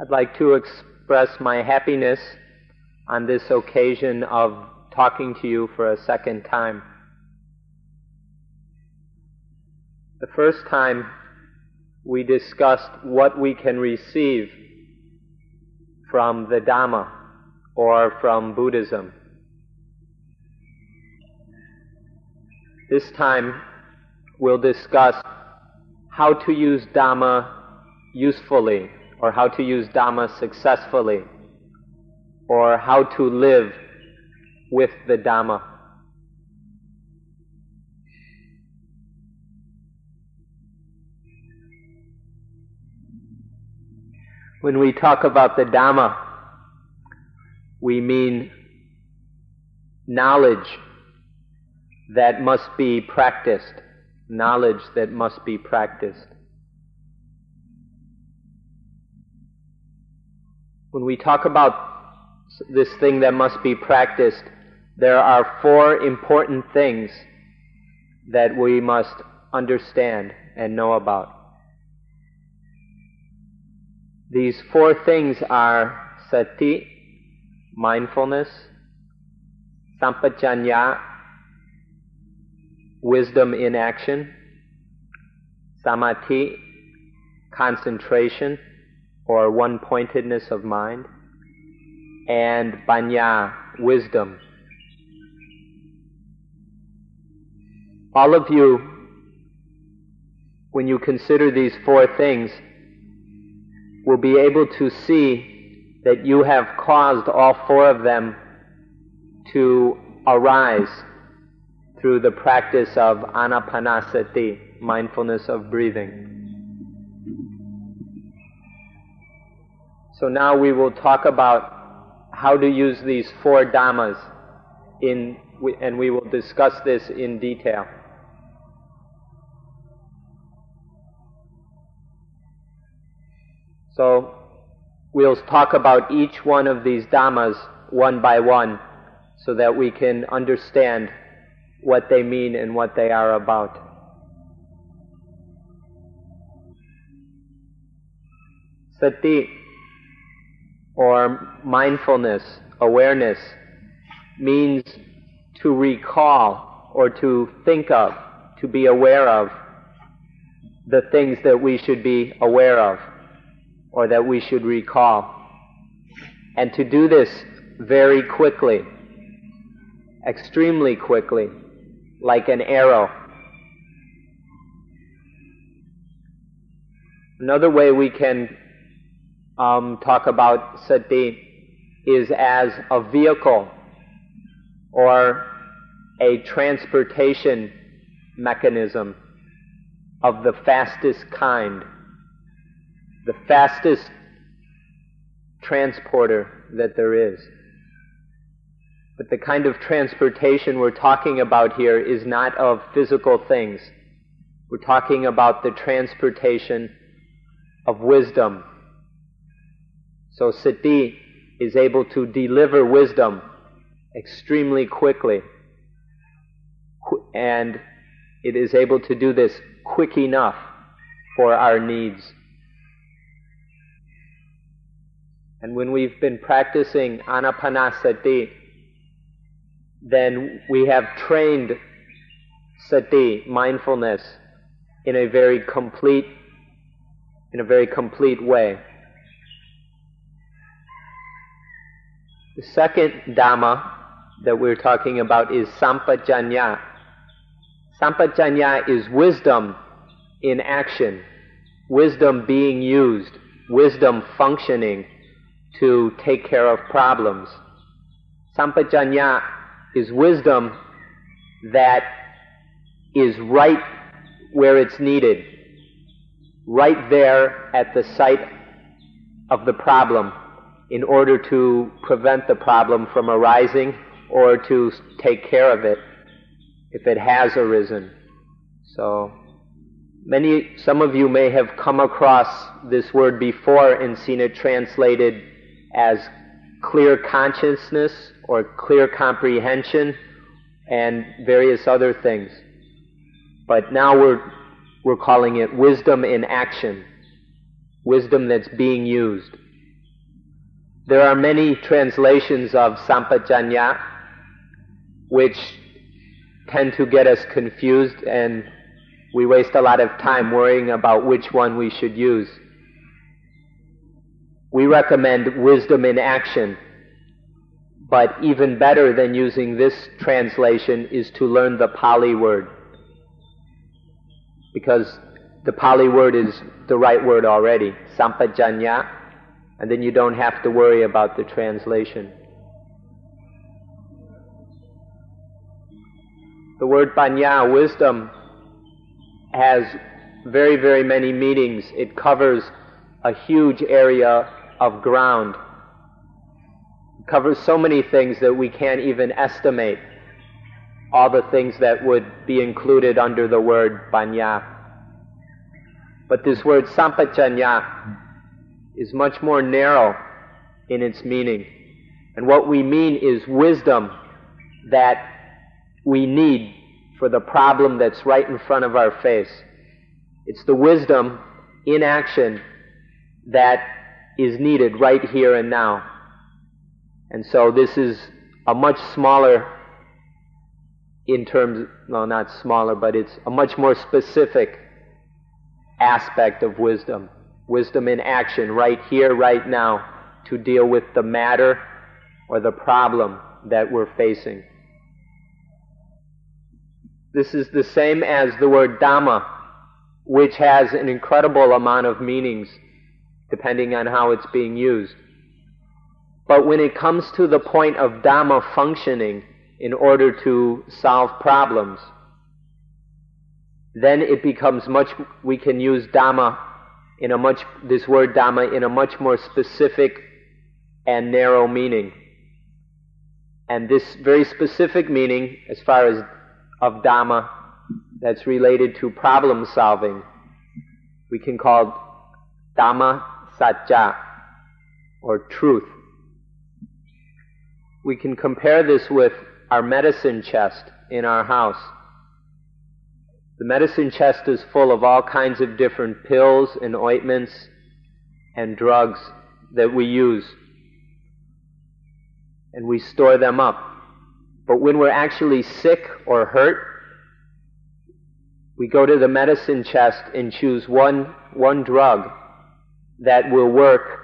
I'd like to express my happiness on this occasion of talking to you for a second time. The first time we discussed what we can receive from the Dhamma or from Buddhism. This time we'll discuss how to use Dhamma usefully or how to use Dhamma successfully, or how to live with the Dhamma. When we talk about the Dhamma, we mean knowledge that must be practiced, knowledge that must be practiced. When we talk about this thing that must be practiced, there are four important things that we must understand and know about. These four things are sati, mindfulness, sampajanya, wisdom in action, samadhi, concentration, or one pointedness of mind, and panya, wisdom. All of you, when you consider these four things, will be able to see that you have caused all four of them to arise through the practice of anapanasati, mindfulness of breathing. So now we will talk about how to use these four dhammas in, and we will discuss this in detail. So we'll talk about each one of these dhammas one by one so that we can understand what they mean and what they are about. Sati or mindfulness, awareness, means to recall or to think of, to be aware of the things that we should be aware of or that we should recall. And to do this very quickly, extremely quickly, like an arrow. Another way we can um, talk about sati is as a vehicle or a transportation mechanism of the fastest kind, the fastest transporter that there is. But the kind of transportation we're talking about here is not of physical things. We're talking about the transportation of wisdom, so sati is able to deliver wisdom extremely quickly. And it is able to do this quick enough for our needs. And when we've been practicing anapanasati, then we have trained sati, mindfulness, in a very complete, in a very complete way. The second Dhamma that we're talking about is Sampajanya. Sampajanya is wisdom in action, wisdom being used, wisdom functioning to take care of problems. Sampajanya is wisdom that is right where it's needed, right there at the site of the problem in order to prevent the problem from arising or to take care of it if it has arisen. So, many, some of you may have come across this word before and seen it translated as clear consciousness or clear comprehension and various other things. But now we're, we're calling it wisdom in action, wisdom that's being used There are many translations of sampajanya which tend to get us confused and we waste a lot of time worrying about which one we should use. We recommend wisdom in action, but even better than using this translation is to learn the Pali word. Because the Pali word is the right word already, sampajanya, and then you don't have to worry about the translation. The word panya, wisdom, has very, very many meanings. It covers a huge area of ground. It covers so many things that we can't even estimate all the things that would be included under the word panya. But this word sampajanya is much more narrow in its meaning. And what we mean is wisdom that we need for the problem that's right in front of our face. It's the wisdom in action that is needed right here and now. And so this is a much smaller, in terms, well, not smaller, but it's a much more specific aspect of wisdom. Wisdom in action, right here, right now, to deal with the matter or the problem that we're facing. This is the same as the word Dhamma, which has an incredible amount of meanings depending on how it's being used. But when it comes to the point of Dhamma functioning in order to solve problems, then it becomes much, we can use Dhamma in a much, this word Dhamma in a much more specific and narrow meaning. And this very specific meaning, as far as of Dhamma that's related to problem solving, we can call Dhamma Satya, or truth. We can compare this with our medicine chest in our house. The medicine chest is full of all kinds of different pills and ointments and drugs that we use. And we store them up. But when we're actually sick or hurt, we go to the medicine chest and choose one, one drug that will work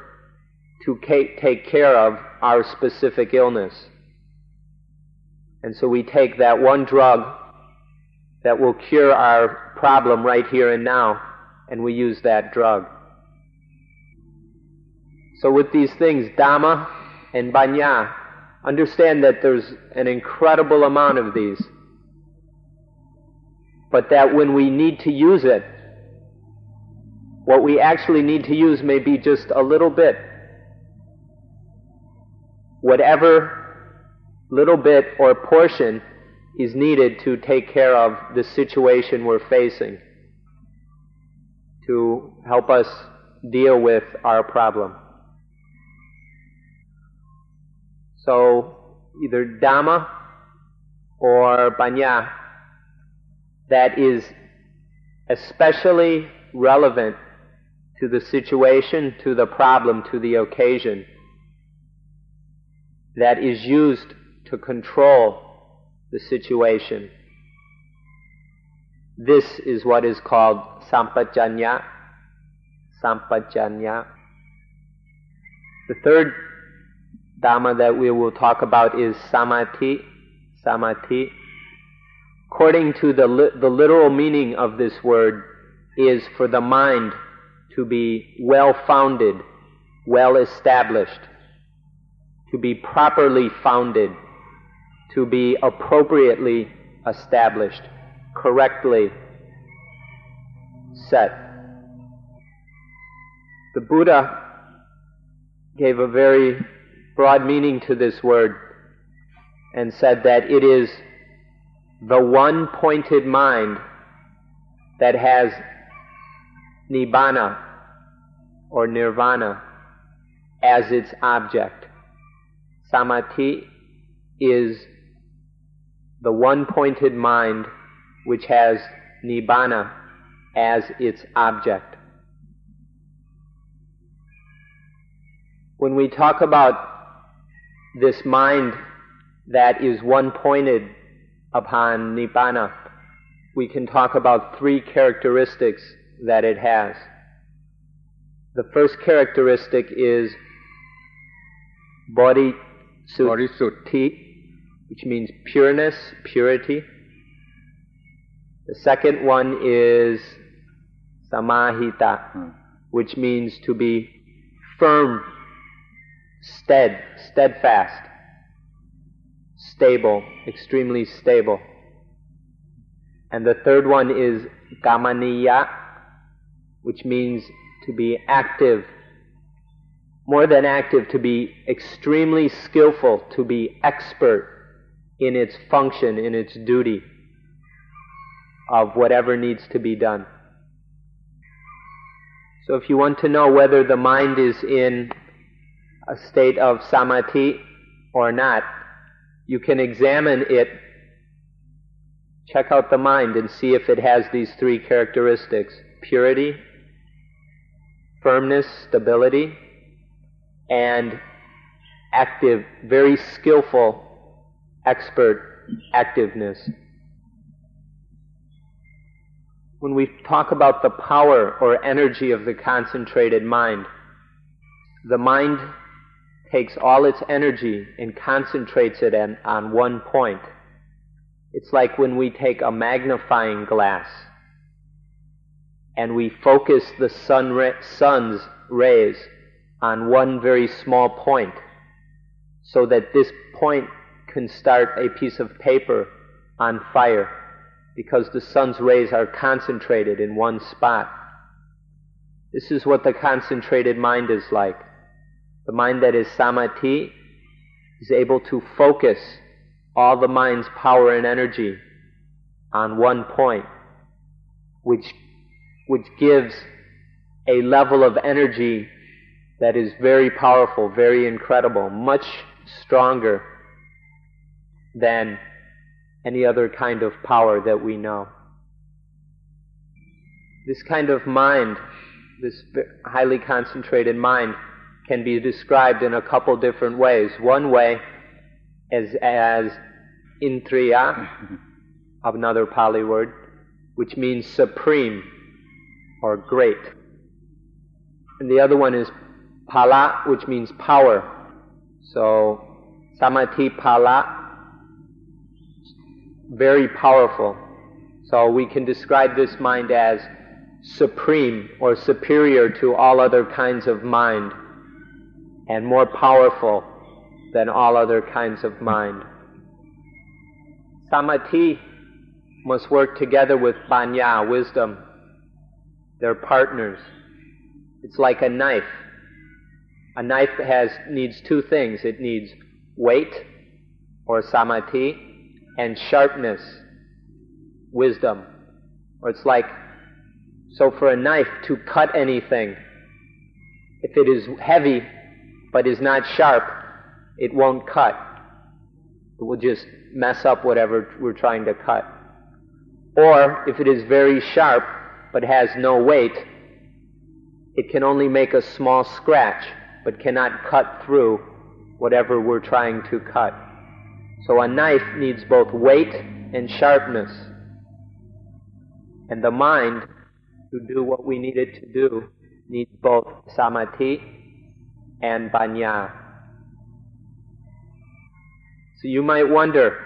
to take care of our specific illness. And so we take that one drug that will cure our problem right here and now, and we use that drug. So with these things, Dhamma and Banya, Understand that there's an incredible amount of these. But that when we need to use it, what we actually need to use may be just a little bit. Whatever little bit or portion is needed to take care of the situation we're facing, to help us deal with our problem. So either Dhamma or Panya that is especially relevant to the situation, to the problem, to the occasion, that is used to control the situation. This is what is called sampajanya. Sampajanya. The third Dhamma that we will talk about is samadhi. Samadhi. According to the, li- the literal meaning of this word, is for the mind to be well founded, well established, to be properly founded, to be appropriately established, correctly set. The Buddha gave a very broad meaning to this word and said that it is the one pointed mind that has nibbana or nirvana as its object. Samadhi is the one pointed mind which has nibbana as its object. when we talk about this mind that is one pointed upon Nibbana, we can talk about three characteristics that it has. The first characteristic is bodhisutti, which means pureness, purity. The second one is samahita, Hmm. which means to be firm, stead, steadfast, stable, extremely stable. And the third one is kammaniya, which means to be active, more than active, to be extremely skillful, to be expert in its function, in its duty of whatever needs to be done. So if you want to know whether the mind is in a state of samadhi or not, you can examine it, check out the mind and see if it has these three characteristics purity, firmness, stability, and active, very skillful, expert activeness. When we talk about the power or energy of the concentrated mind, the mind takes all its energy and concentrates it on, on one point. It's like when we take a magnifying glass and we focus the sun ra- sun's rays on one very small point so that this point can start a piece of paper on fire because the sun's rays are concentrated in one spot. This is what the concentrated mind is like. The mind that is samadhi is able to focus all the mind's power and energy on one point, which, which gives a level of energy that is very powerful, very incredible, much stronger than any other kind of power that we know. This kind of mind, this highly concentrated mind, can be described in a couple different ways. One way is as indriya, of another Pali word, which means supreme or great. And the other one is pala, which means power. So, samadhi pala, very powerful. So we can describe this mind as supreme or superior to all other kinds of mind and more powerful than all other kinds of mind. Samadhi must work together with banya, wisdom. They're partners. It's like a knife. A knife has needs two things. It needs weight or samadhi and sharpness, wisdom. Or it's like so for a knife to cut anything, if it is heavy but is not sharp, it won't cut. It will just mess up whatever we're trying to cut. Or if it is very sharp but has no weight, it can only make a small scratch but cannot cut through whatever we're trying to cut. So a knife needs both weight and sharpness. And the mind, to do what we need it to do, needs both samadhi and banya. So you might wonder,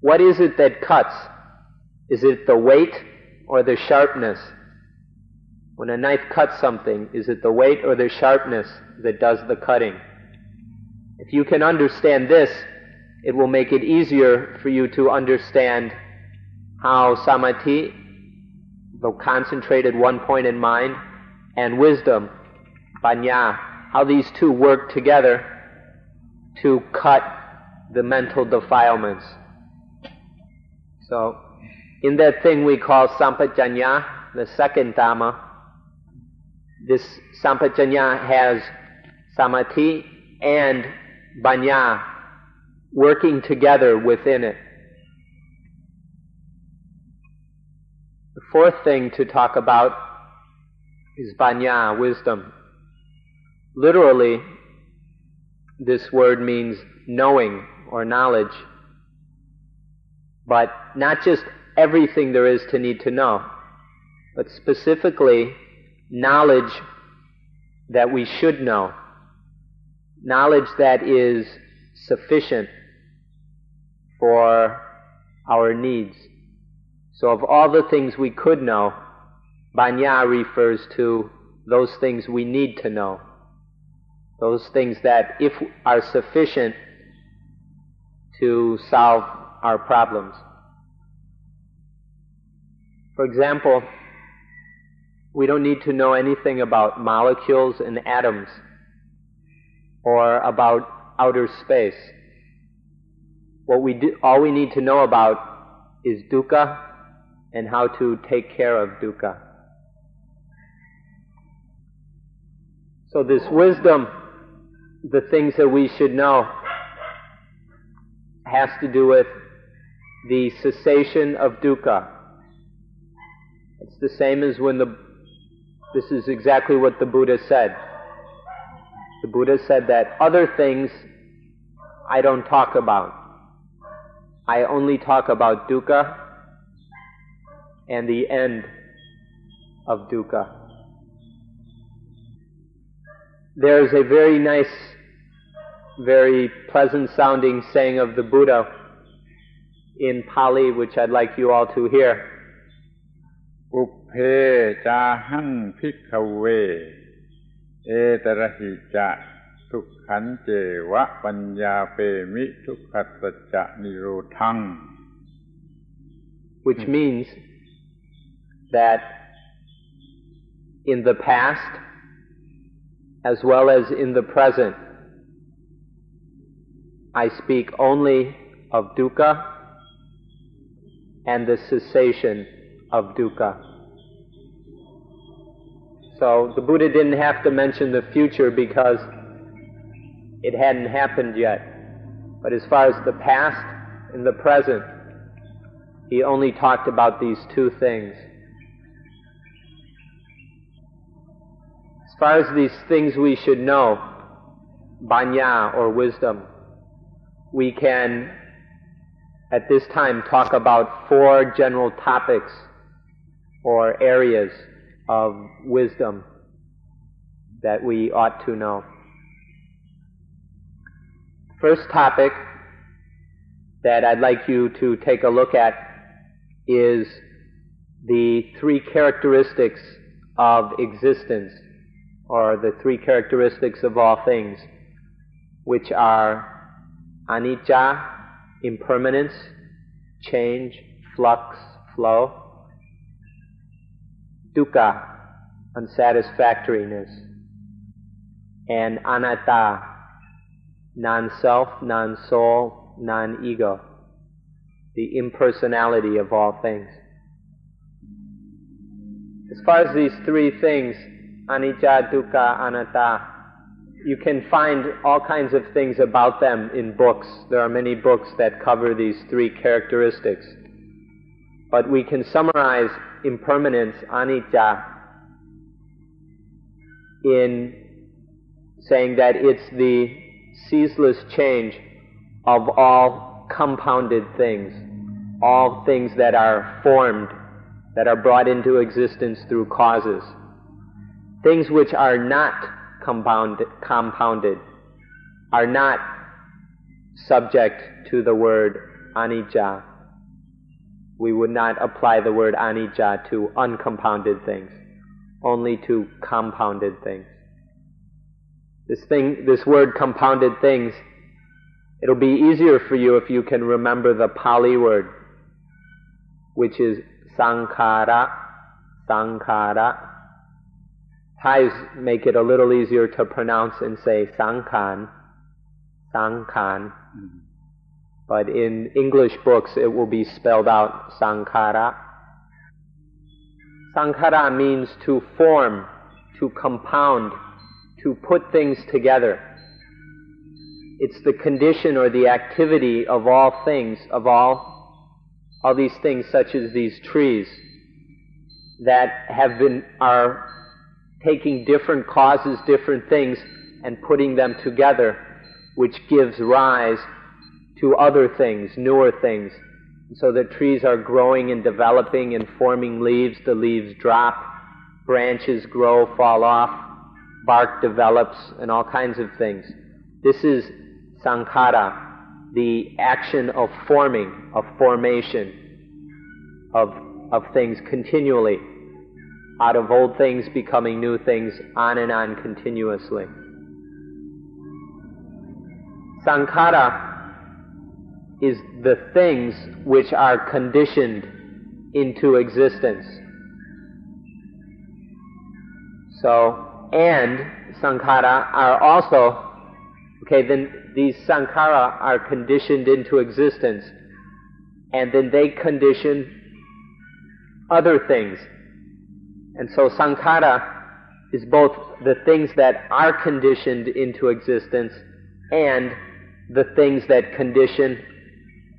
what is it that cuts? Is it the weight or the sharpness? When a knife cuts something, is it the weight or the sharpness that does the cutting? If you can understand this, it will make it easier for you to understand how samadhi, the concentrated one point in mind, and wisdom, panya, how these two work together to cut the mental defilements. So, in that thing we call sampajanya, the second dhamma, this sampajanya has samadhi and panya working together within it. The fourth thing to talk about is banya, wisdom. Literally, this word means knowing or knowledge, but not just everything there is to need to know, but specifically knowledge that we should know, knowledge that is sufficient for our needs. So, of all the things we could know, Banya refers to those things we need to know. Those things that, if are sufficient to solve our problems. For example, we don't need to know anything about molecules and atoms or about outer space. What we do, all we need to know about is dukkha and how to take care of dukkha. So this wisdom, the things that we should know, has to do with the cessation of dukkha. It's the same as when the, this is exactly what the Buddha said. The Buddha said that other things I don't talk about. I only talk about dukkha and the end of dukkha. There's a very nice, very pleasant sounding saying of the Buddha in Pali, which I'd like you all to hear. อุเพจาหังพิกเว เอตระหิจะ ทุกขันเจวะปัญญาเปมิทุกขัสจะนิโรธัง which means that in the past as well as in the present, I speak only of dukkha and the cessation of dukkha. So the Buddha didn't have to mention the future because it hadn't happened yet. But as far as the past and the present, he only talked about these two things. As far as these things we should know, banya or wisdom, we can at this time talk about four general topics or areas of wisdom that we ought to know. First topic that I'd like you to take a look at is the three characteristics of existence or the three characteristics of all things, which are anicca, impermanence, change, flux, flow, dukkha, unsatisfactoriness, and anatta, non-self, non-soul, non-ego, the impersonality of all things. As far as these three things anicca, dukkha, anatta. You can find all kinds of things about them in books. There are many books that cover these three characteristics. But we can summarize impermanence, anicca, in saying that it's the ceaseless change of all compounded things, all things that are formed, that are brought into existence through causes. Things which are not compounded, compounded are not subject to the word anicca. We would not apply the word anicca to uncompounded things, only to compounded things. This thing, this word compounded things, it'll be easier for you if you can remember the Pali word, which is sankhara, sankhara, Thais make it a little easier to pronounce and say Sangkhan. Mm-hmm. But in English books it will be spelled out Sankhara. Sankhara means to form, to compound, to put things together. It's the condition or the activity of all things, of all, all these things such as these trees that have been, are taking different causes, different things, and putting them together which gives rise to other things, newer things. So the trees are growing and developing and forming leaves. The leaves drop, branches grow, fall off, bark develops, and all kinds of things. This is sankhara, the action of forming, of formation, of, of things continually, out of old things becoming new things, on and on continuously. Sankhara is the things which are conditioned into existence. So, and sankhara are also, okay, then these sankhara are conditioned into existence, and then they condition other things. And so sankhara is both the things that are conditioned into existence and the things that condition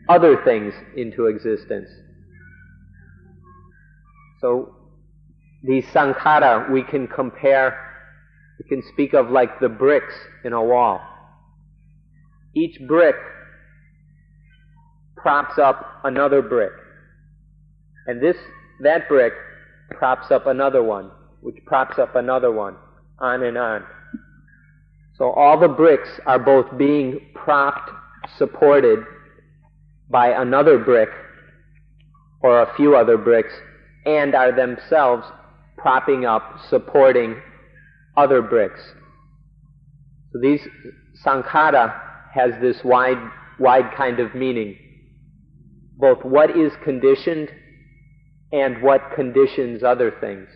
other things into existence. So these sankhara we can compare, we can speak of like the bricks in a wall. Each brick props up another brick. And this, that brick props up another one, which props up another one, on and on. So all the bricks are both being propped, supported by another brick or a few other bricks and are themselves propping up, supporting other bricks. So these sankhara has this wide, wide kind of meaning. Both what is conditioned and what conditions other things.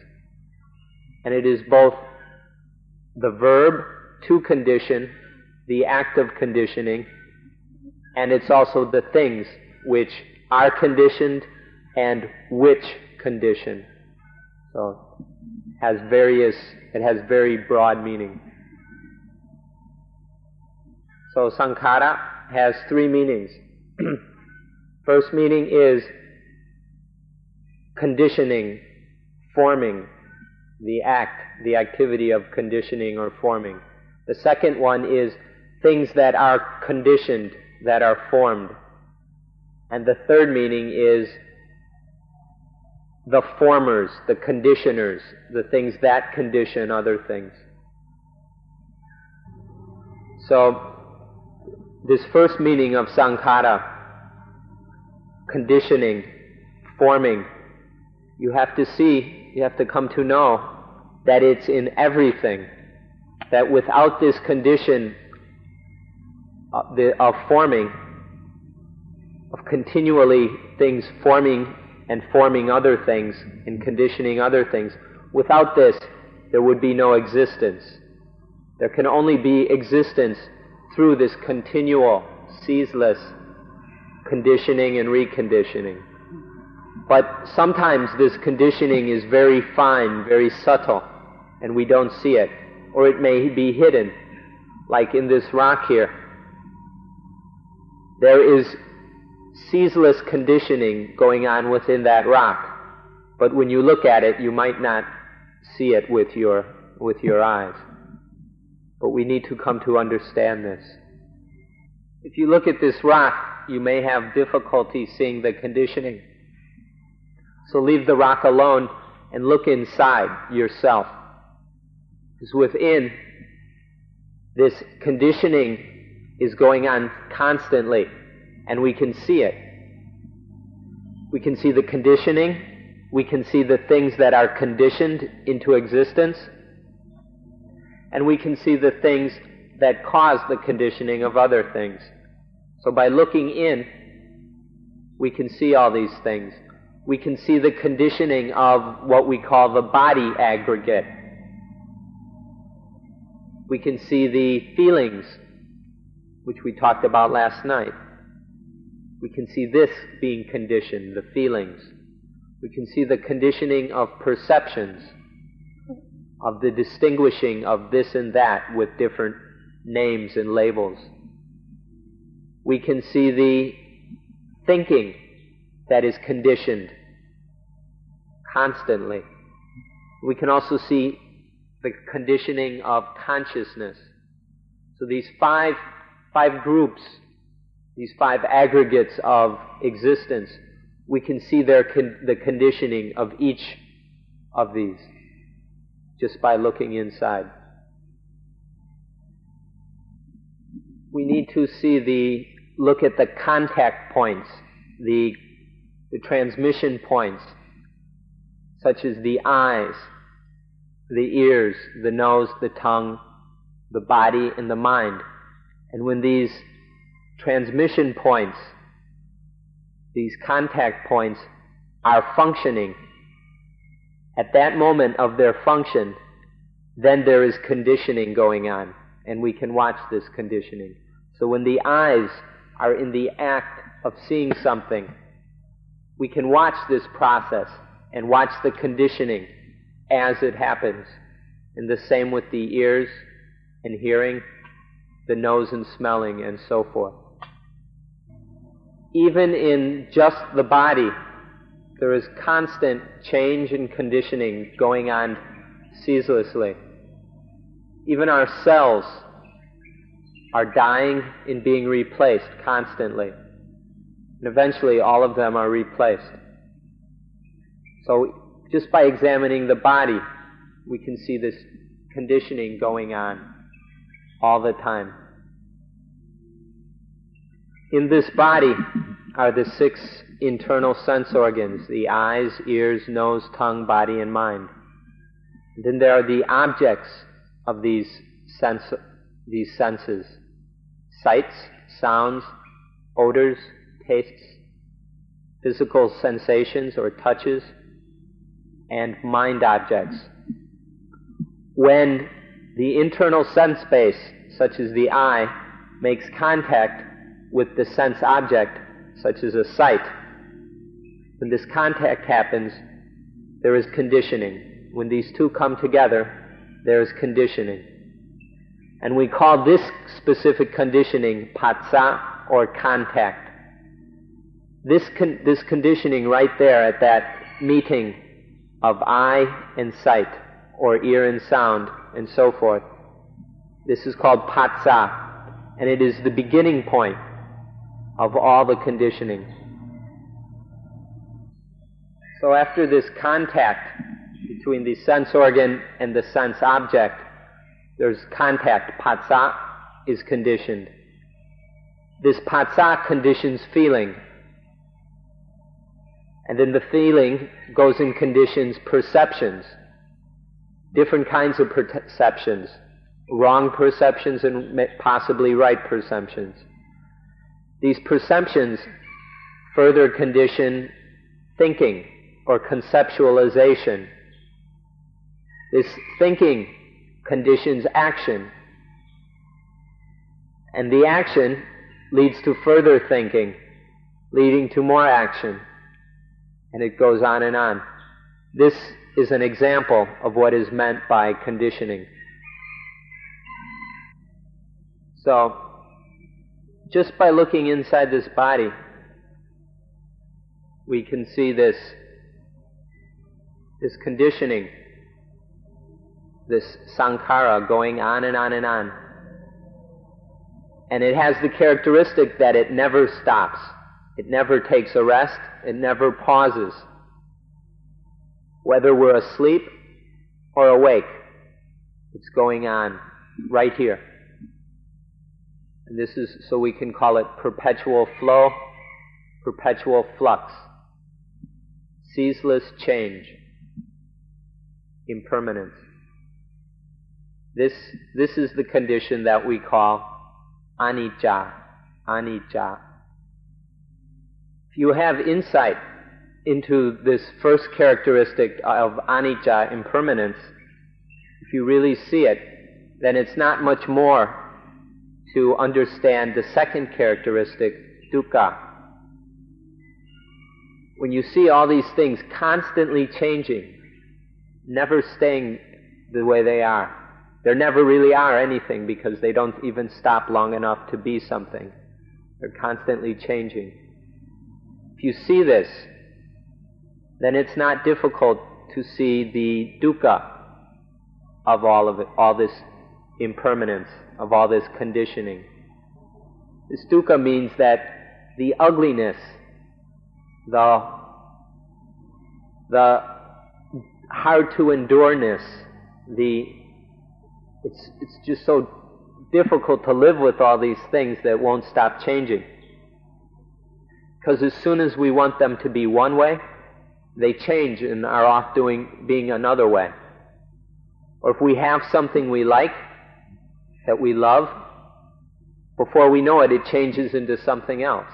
And it is both the verb to condition, the act of conditioning, and it's also the things which are conditioned and which condition. So has various it has very broad meaning. So sankhara has three meanings. First meaning is conditioning, forming, the act, the activity of conditioning or forming. The second one is things that are conditioned that are formed. And the third meaning is the formers, the conditioners, the things that condition other things. So, this first meaning of sankhara, conditioning, forming, you have to see, you have to come to know that it's in everything. That without this condition, uh, the, of forming, of continually things forming and forming other things and conditioning other things. Without this, there would be no existence. There can only be existence through this continual, ceaseless conditioning and reconditioning. But sometimes this conditioning is very fine, very subtle, and we don't see it. Or it may be hidden, like in this rock here. There is ceaseless conditioning going on within that rock. But when you look at it, you might not see it with your, with your eyes. But we need to come to understand this. If you look at this rock, you may have difficulty seeing the conditioning. So leave the rock alone and look inside yourself. Because within, this conditioning is going on constantly, and we can see it. We can see the conditioning, we can see the things that are conditioned into existence, and we can see the things that cause the conditioning of other things. So by looking in, we can see all these things. We can see the conditioning of what we call the body aggregate. We can see the feelings which we talked about last night. We can see this being conditioned, the feelings. We can see the conditioning of perceptions, of the distinguishing of this and that with different names and labels. We can see the thinking that is conditioned constantly. We can also see the conditioning of consciousness. So these five five groups, these five aggregates of existence, we can see their con- the conditioning of each of these just by looking inside. We need to see the look at the contact points, the, the transmission points, such as the eyes, the ears, the nose, the tongue, the body, and the mind. And when these transmission points, these contact points, are functioning, at that moment of their function, then there is conditioning going on, and we can watch this conditioning. So when the eyes are in the act of seeing something, we can watch this process and watch the conditioning as it happens. And the same with the ears and hearing, the nose and smelling, and so forth. Even in just the body, there is constant change and conditioning going on ceaselessly. Even our cells are dying and being replaced constantly. And eventually all of them are replaced. So just by examining the body, we can see this conditioning going on all the time. In this body are the six internal sense organs the eyes, ears, nose, tongue, body, and mind. Then there are the objects of these, sense, these senses sights, sounds, odors, tastes, physical sensations or touches, and mind objects. When the internal sense base, such as the eye, makes contact with the sense object, such as a sight, when this contact happens, there is conditioning. When these two come together, there is conditioning. And we call this specific conditioning phassa or contact. This, con- this conditioning right there at that meeting of eye and sight, or ear and sound, and so forth, this is called phassa, and it is the beginning point of all the conditioning. So after this contact between the sense organ and the sense object, there's contact. Phassa is conditioned. This phassa conditions feeling. And then the feeling goes and conditions perceptions. Different kinds of perceptions. Wrong perceptions and possibly right perceptions. These perceptions further condition thinking or conceptualization. This thinking conditions action. And the action leads to further thinking, leading to more action. And it goes on and on. This is an example of what is meant by conditioning. So, just by looking inside this body, we can see this this conditioning, this sankhara going on and on and on. And it has the characteristic that it never stops. It never takes a rest. It never pauses. Whether we're asleep or awake, it's going on right here. And this is so we can call it perpetual flow, perpetual flux, ceaseless change impermanence. This, this is the condition that we call anicca, anicca. If you have insight into this first characteristic of anicca, impermanence, if you really see it, then it's not much more to understand the second characteristic, dukkha. When you see all these things constantly changing, never staying the way they are. There never really are anything because they don't even stop long enough to be something. They're constantly changing. If you see this, then it's not difficult to see the dukkha of all of it, all this impermanence, of all this conditioning. This dukkha means that the ugliness, the, the hard to endureness, the, it's, it's just so difficult to live with all these things that won't stop changing. Because as soon as we want them to be one way, they change and are off doing being another way. Or if we have something we like, that we love, before we know it, it changes into something else.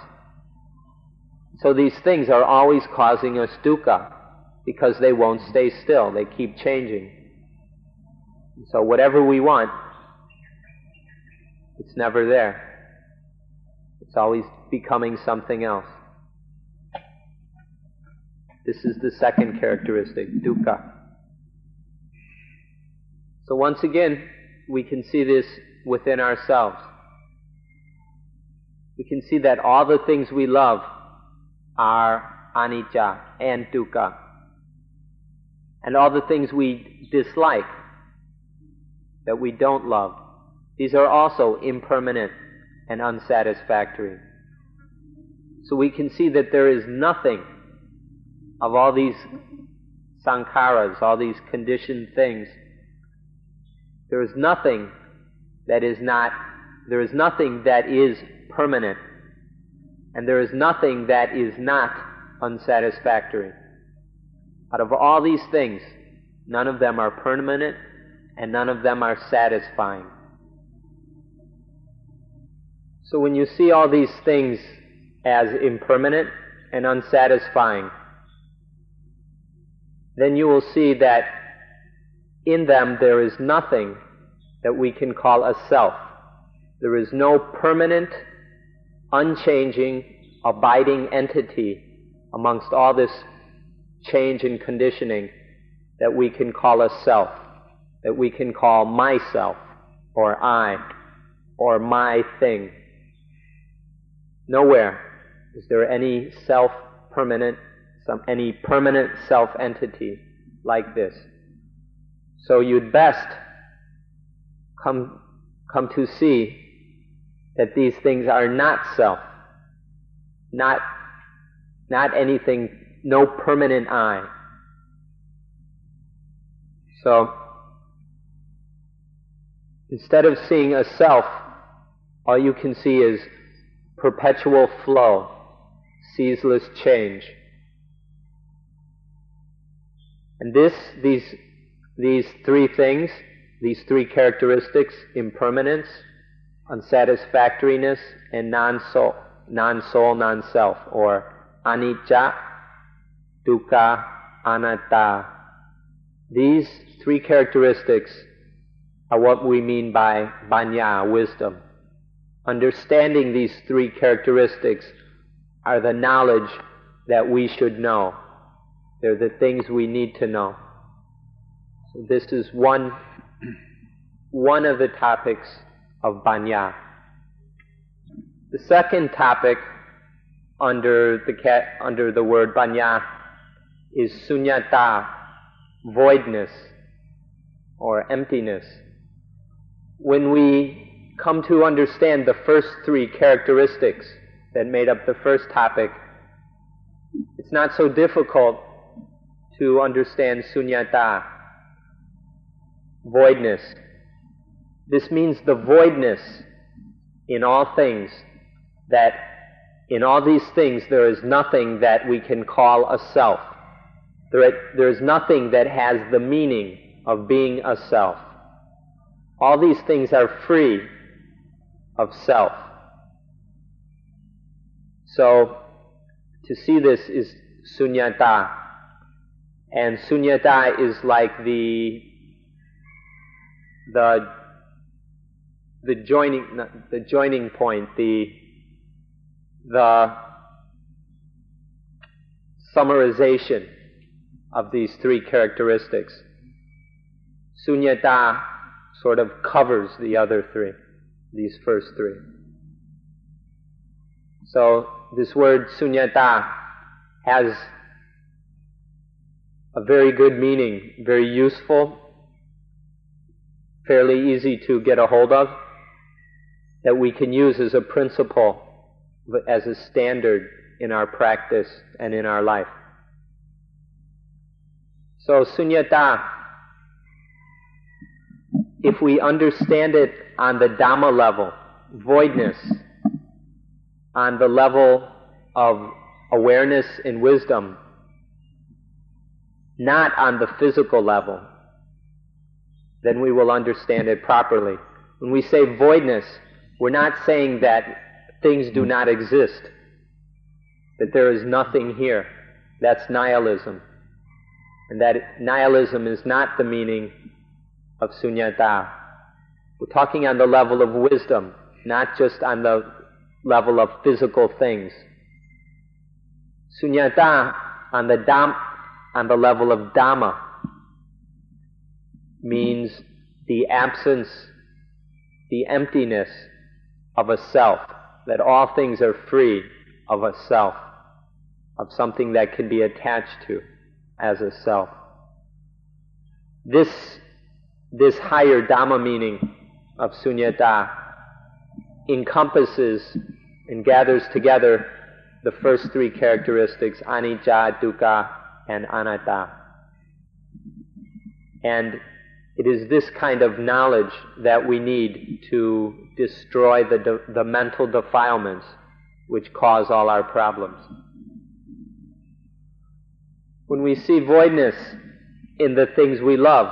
So these things are always causing us dukkha because they won't stay still. They keep changing. So whatever we want, it's never there. It's always becoming something else. This is the second characteristic, dukkha. So once again, we can see this within ourselves. We can see that all the things we love are anicca and dukkha. And all the things we dislike, that we don't love, these are also impermanent and unsatisfactory. So we can see that there is nothing of all these sankharas, all these conditioned things. There is nothing that is not, there is nothing that is permanent, and there is nothing that is not unsatisfactory. Out of all these things, none of them are permanent and none of them are satisfying. So when you see all these things as impermanent and unsatisfying, then you will see that in them there is nothing that we can call a self. There is no permanent, unchanging, abiding entity amongst all this change and conditioning that we can call a self, that we can call myself, or I, or my thing. Nowhere is there any self permanent, some, any permanent self entity like this. So you'd best come, come to see that these things are not self, not, not anything, no permanent I. So, instead of seeing a self, all you can see is perpetual flow, ceaseless change. And this, these, these three things, these three characteristics, impermanence, unsatisfactoriness, and non-soul, non-soul, non-self, or anicca, dukkha, anatta. These three characteristics are what we mean by panya, wisdom. Understanding these three characteristics are the knowledge that we should know. They're the things we need to know. So this is one, one of the topics of Panya. The second topic under the, under the word Panya is sunyata, voidness, or emptiness. When we come to understand the first three characteristics that made up the first topic, it's not so difficult to understand sunyata, voidness. This means the voidness in all things, that in all these things there is nothing that we can call a self. There, there is nothing that has the meaning of being a self. All these things are free of self. So, to see this is sunyata. And sunyata is like the, the, the joining, the joining point, the, the summarization of these three characteristics. Sunyata sort of covers the other three these first three. So this word sunyata has a very good meaning, very useful, fairly easy to get a hold of. that we can use as a principle, as a standard in our practice and in our life. So, sunyata, if we understand it on the Dhamma level, voidness, on the level of awareness and wisdom, not on the physical level, then we will understand it properly. When we say voidness, we're not saying that things do not exist, that there is nothing here. That's nihilism. And that nihilism is not the meaning of sunyata. We're talking on the level of wisdom, not just on the level of physical things. Sunyata on the dam, on the level of dhamma means the absence, the emptiness of a self, that all things are free of a self, of something that can be attached to as a self. This, this higher Dhamma meaning of sunyata encompasses and gathers together the first three characteristics, anicca, dukkha, and anatta. And it is this kind of knowledge that we need to destroy the, de- the mental defilements which cause all our problems. When we see voidness in the things we love,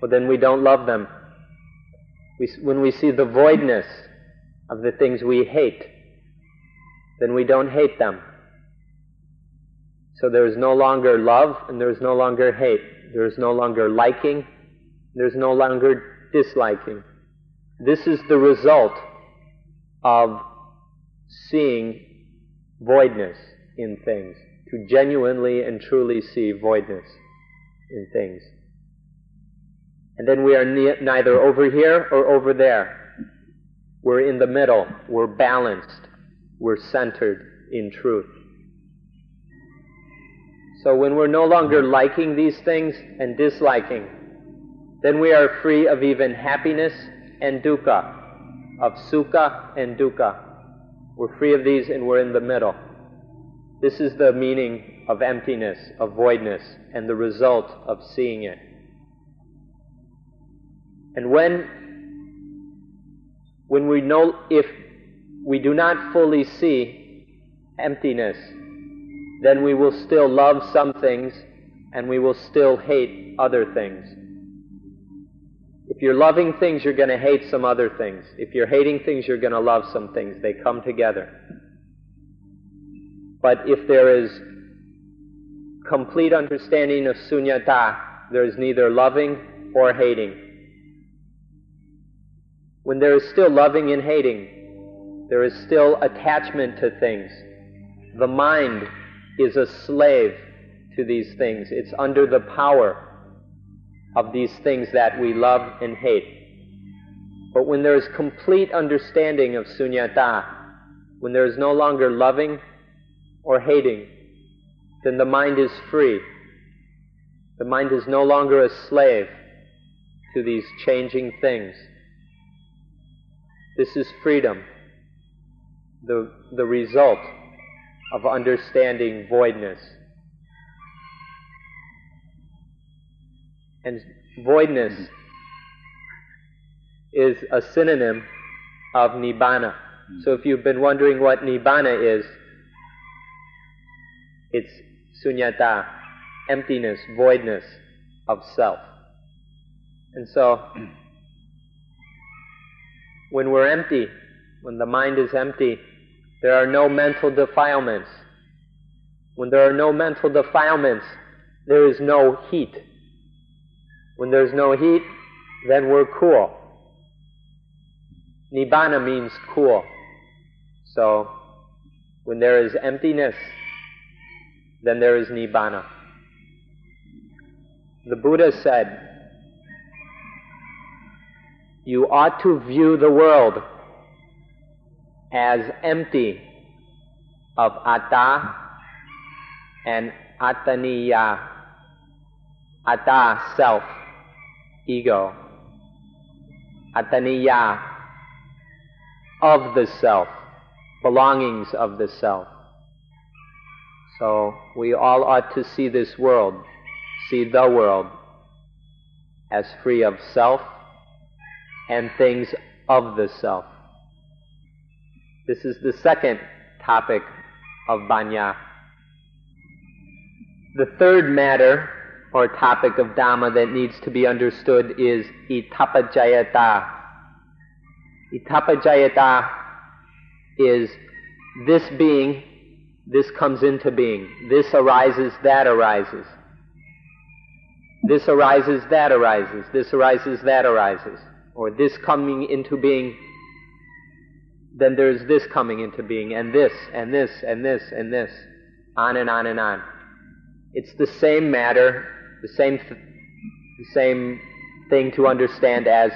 well, then we don't love them. We, when we see the voidness of the things we hate, then we don't hate them. So there is no longer love and there is no longer hate. There is no longer liking, there's no longer disliking. This is the result of seeing voidness in things, to genuinely and truly see voidness in things. And then we are ne- neither over here or over there. We're in the middle. We're balanced. We're centered in truth. So when we're no longer liking these things and disliking, then we are free of even happiness and dukkha, of sukha and dukkha. We're free of these and we're in the middle. This is the meaning of emptiness, of voidness, and the result of seeing it. And when, when we know, if we do not fully see emptiness, then we will still love some things and we will still hate other things. If you're loving things, you're going to hate some other things. If you're hating things, you're going to love some things. They come together. But if there is complete understanding of sunyata, there is neither loving or hating. When there is still loving and hating, there is still attachment to things. The mind is a slave to these things. It's under the power of these things that we love and hate. But when there is complete understanding of sunyata, when there is no longer loving or hating, then the mind is free. The mind is no longer a slave to these changing things. This is freedom, the, the result of understanding voidness. And voidness is a synonym of nibbana. So if you've been wondering what nibbana is, it's sunyata, emptiness, voidness of self. And so, when we're empty, when the mind is empty, there are no mental defilements. When there are no mental defilements, there is no heat. When there's no heat, then we're cool. Nibbana means cool. So, when there is emptiness, then there is Nibbana. The Buddha said, You ought to view the world as empty of atta and attaniya, Atta, self, ego. attaniya of the self, belongings of the self. So we all ought to see this world, see the world, as free of self and things of the self. This is the second topic of Panya. The third matter or topic of Dhamma that needs to be understood is Idappaccayata. Idappaccayata is this being, this comes into being. This arises, that arises. This arises, that arises. This arises, that arises. Or this coming into being, then there's this coming into being, and this, and this, and this, and this. On and on and on. It's the same matter, the same, th- the same thing to understand as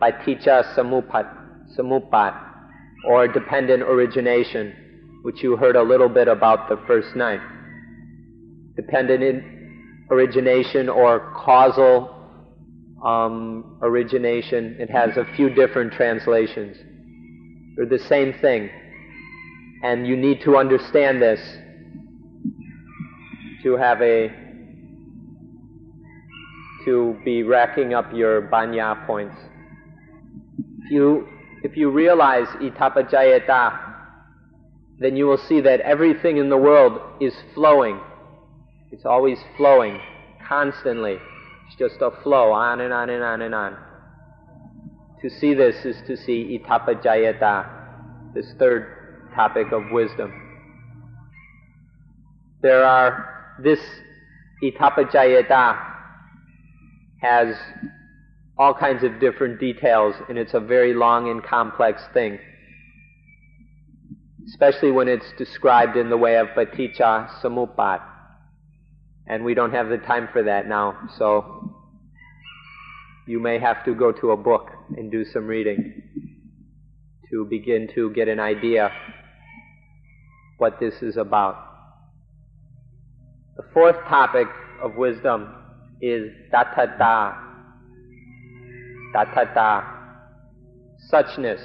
paticca samupat, samupat, or dependent origination, which you heard a little bit about the first night. Dependent origination or causal um, origination. It has a few different translations. They're the same thing. And you need to understand this to have a to be racking up your panya points. If you if you realize idappaccayata, then you will see that everything in the world is flowing. It's always flowing, constantly. It's just a flow, on and on and on and on. To see this is to see idappaccayata, this third topic of wisdom. There are this Idappaccayata has all kinds of different details, and it's a very long and complex thing. Especially when it's described in the way of paticca samuppat. And we don't have the time for that now, so you may have to go to a book and do some reading to begin to get an idea what this is about. The fourth topic of wisdom is tathata. Tathata. Suchness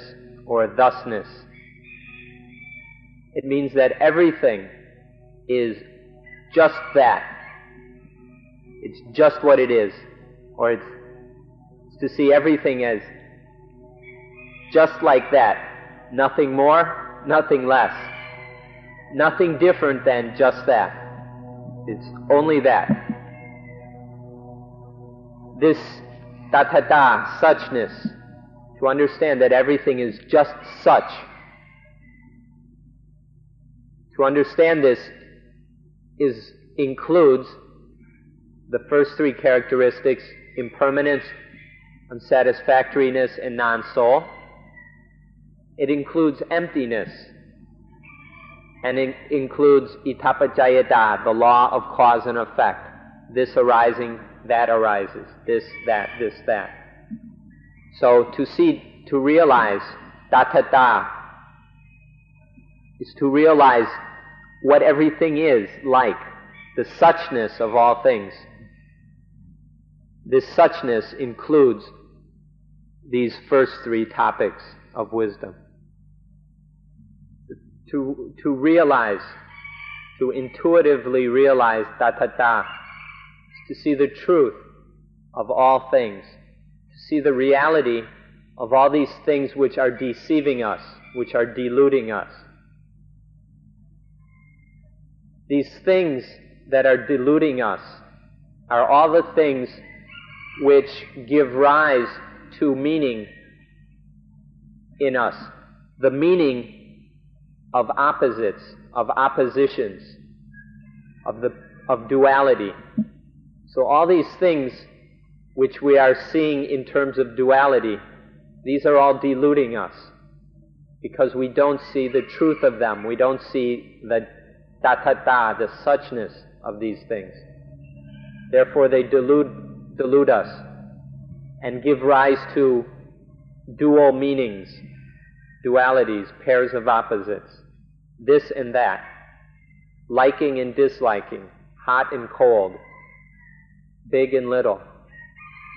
or thusness. It means that everything is just that. It's just what it is. Or it's to see everything as just like that. Nothing more, nothing less. Nothing different than just that. It's only that. This tathata, suchness, to understand that everything is just such. To understand this is includes the first three characteristics impermanence, unsatisfactoriness, and non soul. It includes emptiness, and it includes idappaccayata, the law of cause and effect. This arising, that arises. This, that, this, that. So to see, to realize tathata is to realize what everything is like, the suchness of all things. This suchness includes these first three topics of wisdom to, to realize, to intuitively realize tathata, to see the truth of all things, to see the reality of all these things which are deceiving us, which are deluding us. These things that are deluding us are all the things which give rise to meaning in us. The meaning of opposites, of oppositions, of, the, of duality. So all these things which we are seeing in terms of duality, these are all deluding us because we don't see the truth of them. We don't see the tathata, the suchness of these things. Therefore, they delude, delude us and give rise to dual meanings, dualities, pairs of opposites this and that, liking and disliking, hot and cold, big and little,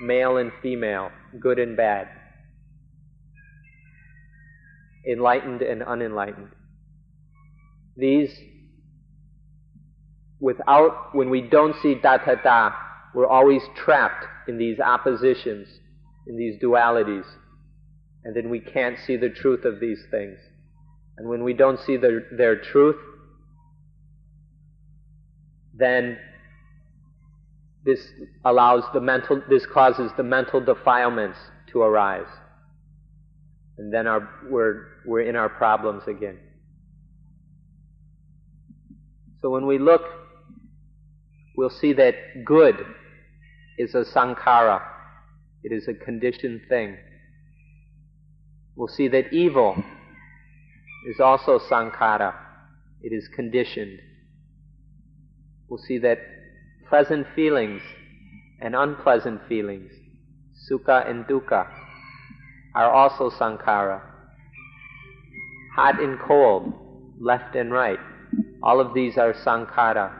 male and female, good and bad. enlightened and unenlightened. These, without, when we don't see tathata, we're always trapped in these oppositions, in these dualities. And then we can't see the truth of these things. And when we don't see their, their truth, then this allows the mental, this causes the mental defilements to arise. And then our, we're, we're in our problems again. So when we look, we'll see that good is a sankhara. It is a conditioned thing. We'll see that evil is also sankhara. It is conditioned. We'll see that pleasant feelings and unpleasant feelings, sukha and dukkha, are also sankhara. Hot and cold, left and right, all of these are sankhara,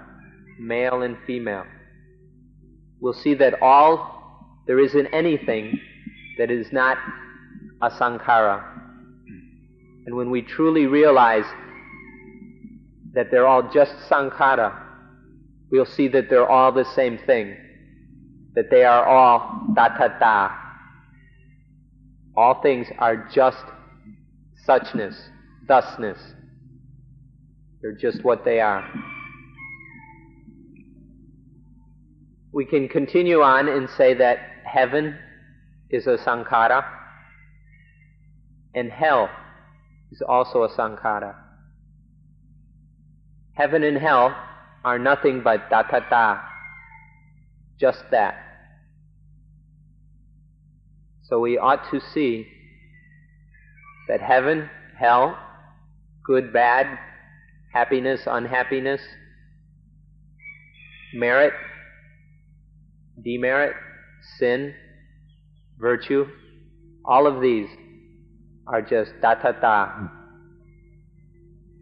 male and female. We'll see that all, there isn't anything that is not a sankhara. And when we truly realize that they're all just sankhara, we'll see that they're all the same thing, that they are all tathata. All things are just suchness, thusness. They're just what they are. We can continue on and say that heaven is a sankhara and hell is also a sankhara. Heaven and hell are nothing but tathata, just that. So we ought to see that heaven, hell, good, bad, happiness, unhappiness, merit, demerit, sin, virtue, all of these are just tathata.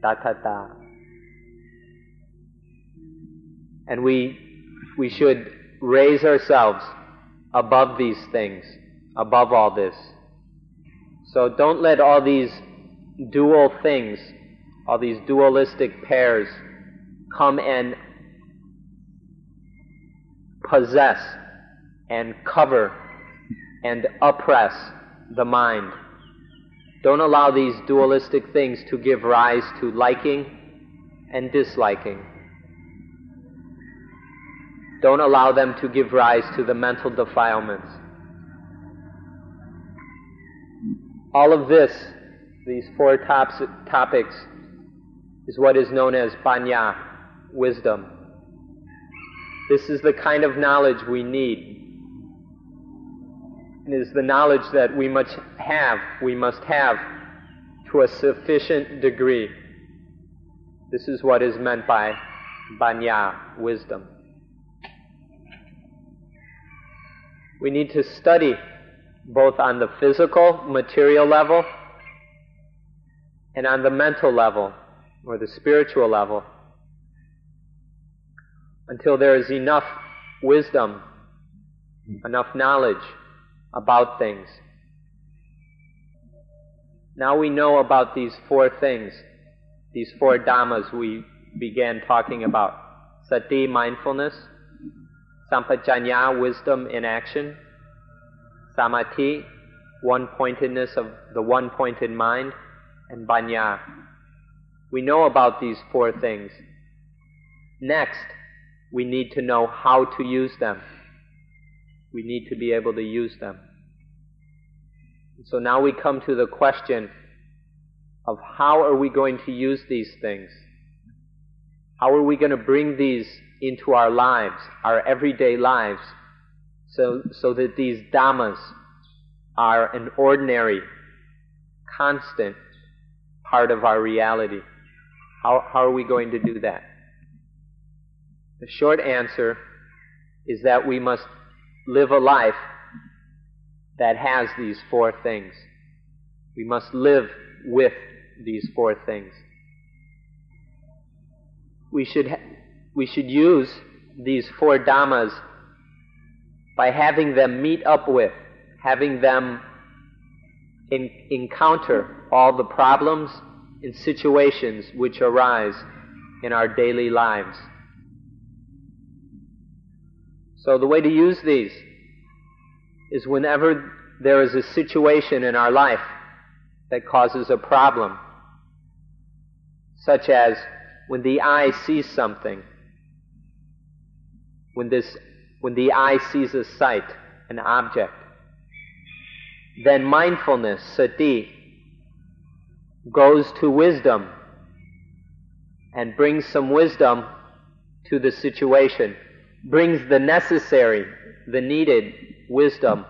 Tathata. And we, we should raise ourselves above these things, above all this. So don't let all these dual things, all these dualistic pairs, come and possess and cover and oppress the mind. Don't allow these dualistic things to give rise to liking and disliking. Don't allow them to give rise to the mental defilements. All of this, these four tops, topics, is what is known as panya, wisdom. This is the kind of knowledge we need and is the knowledge that we must have, we must have to a sufficient degree. This is what is meant by panya, wisdom. We need to study both on the physical, material level and on the mental level or the spiritual level until there is enough wisdom, enough knowledge about things. Now we know about these four things, these four dhammas we began talking about. Sati, mindfulness. Sampajanya, wisdom in action. Samadhi, one-pointedness of the one-pointed mind. And panya. We know about these four things. Next, we need to know how to use them. We need to be able to use them. So now we come to the question of how are we going to use these things? How are we going to bring these into our lives, our everyday lives, so, so that these dhammas are an ordinary, constant part of our reality? How, how are we going to do that? The short answer is that we must live a life that has these four things. We must live with these four things. We should, ha- we should use these four dhammas by having them meet up with, having them in, encounter all the problems and situations which arise in our daily lives. So the way to use these is whenever there is a situation in our life that causes a problem, such as when the eye sees something, when this, when the eye sees a sight, an object, then mindfulness, sati, goes to wisdom and brings some wisdom to the situation, brings the necessary, the needed wisdom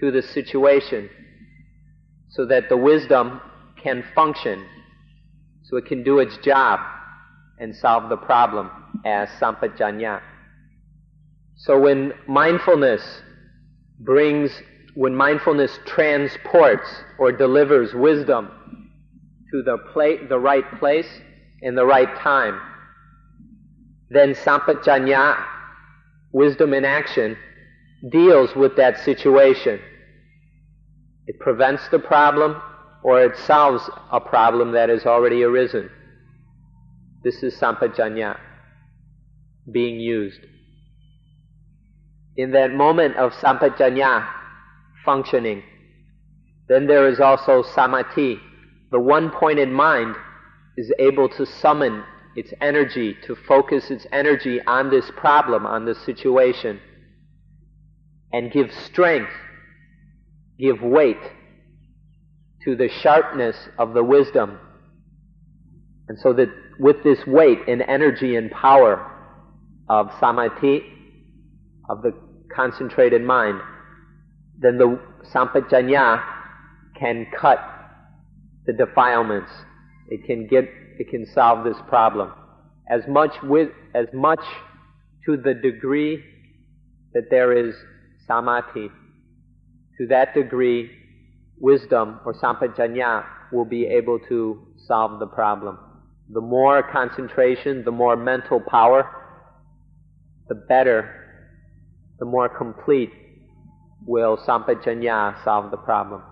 to the situation so that the wisdom can function, so it can do its job and solve the problem as sampajanya. So when mindfulness brings, when mindfulness transports or delivers wisdom to the, pla- the right place in the right time, then sampajanya, wisdom in action, deals with that situation. It prevents the problem or it solves a problem that has already arisen. This is sampajanya being used. In that moment of sampajanya functioning, then there is also samadhi. The one pointed mind is able to summon its energy, to focus its energy on this problem, on this situation, and give strength, give weight to the sharpness of the wisdom. And so that with this weight and energy and power of samadhi, of the concentrated mind, then the sampajanya can cut the defilements. It can get, it can solve this problem. As much with, as much to the degree that there is samadhi, to that degree, wisdom or sampajanya will be able to solve the problem. The more concentration, the more mental power, the better, the more complete will sampajanya solve the problem.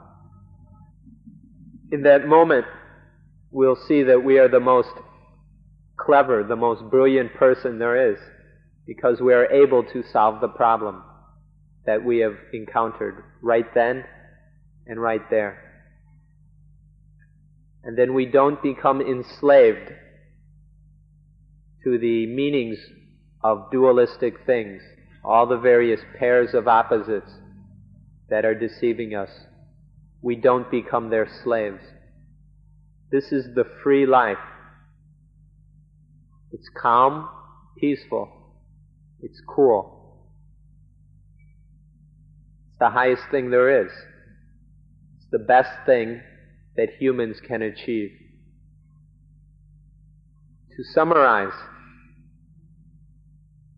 In that moment, we'll see that we are the most clever, the most brilliant person there is, because we are able to solve the problem that we have encountered right then and right there. And then we don't become enslaved to the meanings of dualistic things, all the various pairs of opposites that are deceiving us. We don't become their slaves. This is the free life. It's calm, peaceful, it's cool It's the highest thing there is. It's the best thing that humans can achieve. To summarize,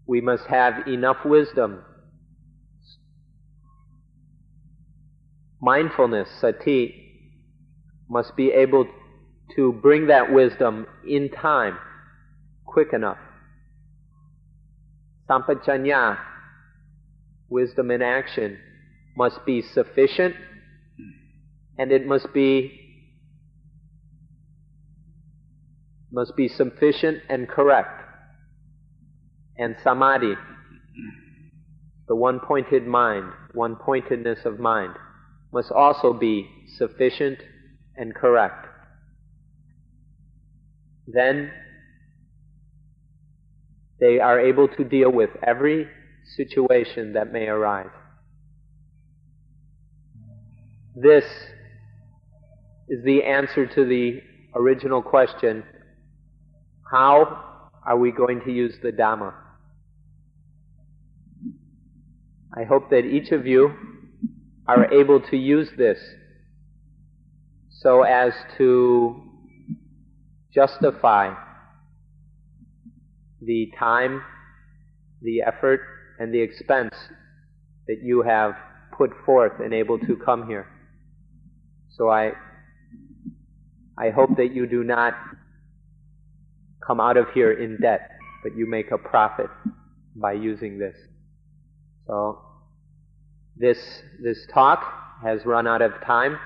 we must have enough wisdom, mindfulness, sati, must be able to bring that wisdom in time, quick enough. Sampajanya, wisdom in action, must be sufficient and it must be must be sufficient and correct. And samadhi, the one pointed mind, one pointedness of mind, must also be sufficient and correct. Then they are able to deal with every situation that may arise. This is the answer to the original question how are we going to use the Dhamma? I hope that each of you are able to use this so as to justify the time, the effort, and the expense that you have put forth and able to come here. So I, I hope that you do not come out of here in debt, but you make a profit by using this. So this, this talk has run out of time.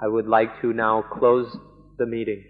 I would like to now close the meeting.